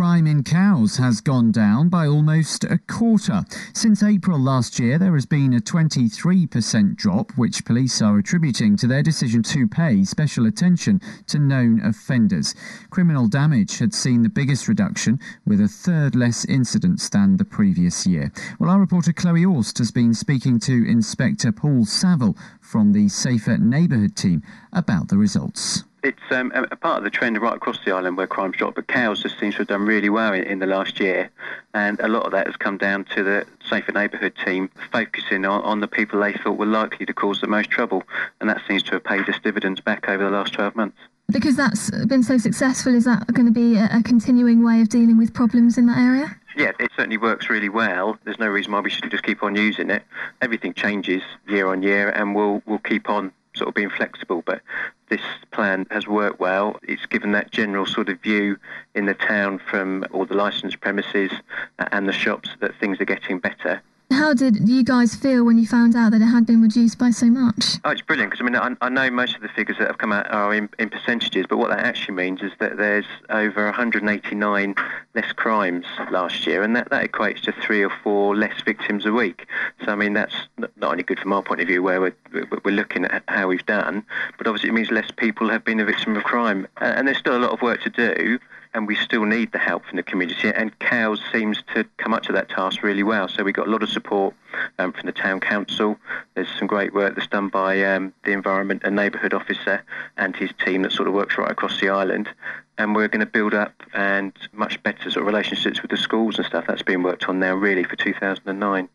crime in Cowes has gone down by almost a quarter. Since April last year, there has been a 23% drop, which police are attributing to their decision to pay special attention to known offenders. Criminal damage had seen the biggest reduction, with a third less incidents than the previous year. Well, our reporter Chloe Orst has been speaking to Inspector Paul Savill from the Safer Neighbourhood team about the results it's um, a part of the trend right across the island where crime's dropped, but Cowes just seems to have done really well in, in, the last year. And a lot of that has come down to the Safer Neighbourhood team focusing on, on the people they thought were likely to cause the most trouble. And that seems to have paid us dividends back over the last 12 months. Because that's been so successful, is that going to be a, a continuing way of dealing with problems in that area? Yeah, it certainly works really well. There's no reason why we shouldn't just keep on using it. Everything changes year on year, and we'll we'll keep on sort of being flexible. But this plan has worked well. It's given that general sort of view in the town from all the licensed premises uh, and the shops that things are getting better. How did you guys feel when you found out that it had been reduced by so much? Oh, it's brilliant because I mean I, I, know most of the figures that have come out are in, in, percentages, but what that actually means is that there's over 189 less crimes last year, and that, that equates to three or four less victims a week. So I mean that's not only good from our point of view, where we're, we're looking at how we've done, but obviously it means less people have been a victim of crime, and there's still a lot of work to do and we still need the help from the community. And Cowes seems to come up to that task really well. So we got a lot of support um, from the town council. There's some great work that's done by um, the environment and neighbourhood officer and his team that sort of works right across the island. And we're going to build up and much better sort of relationships with the schools and stuff. That's being worked on now really for 2009.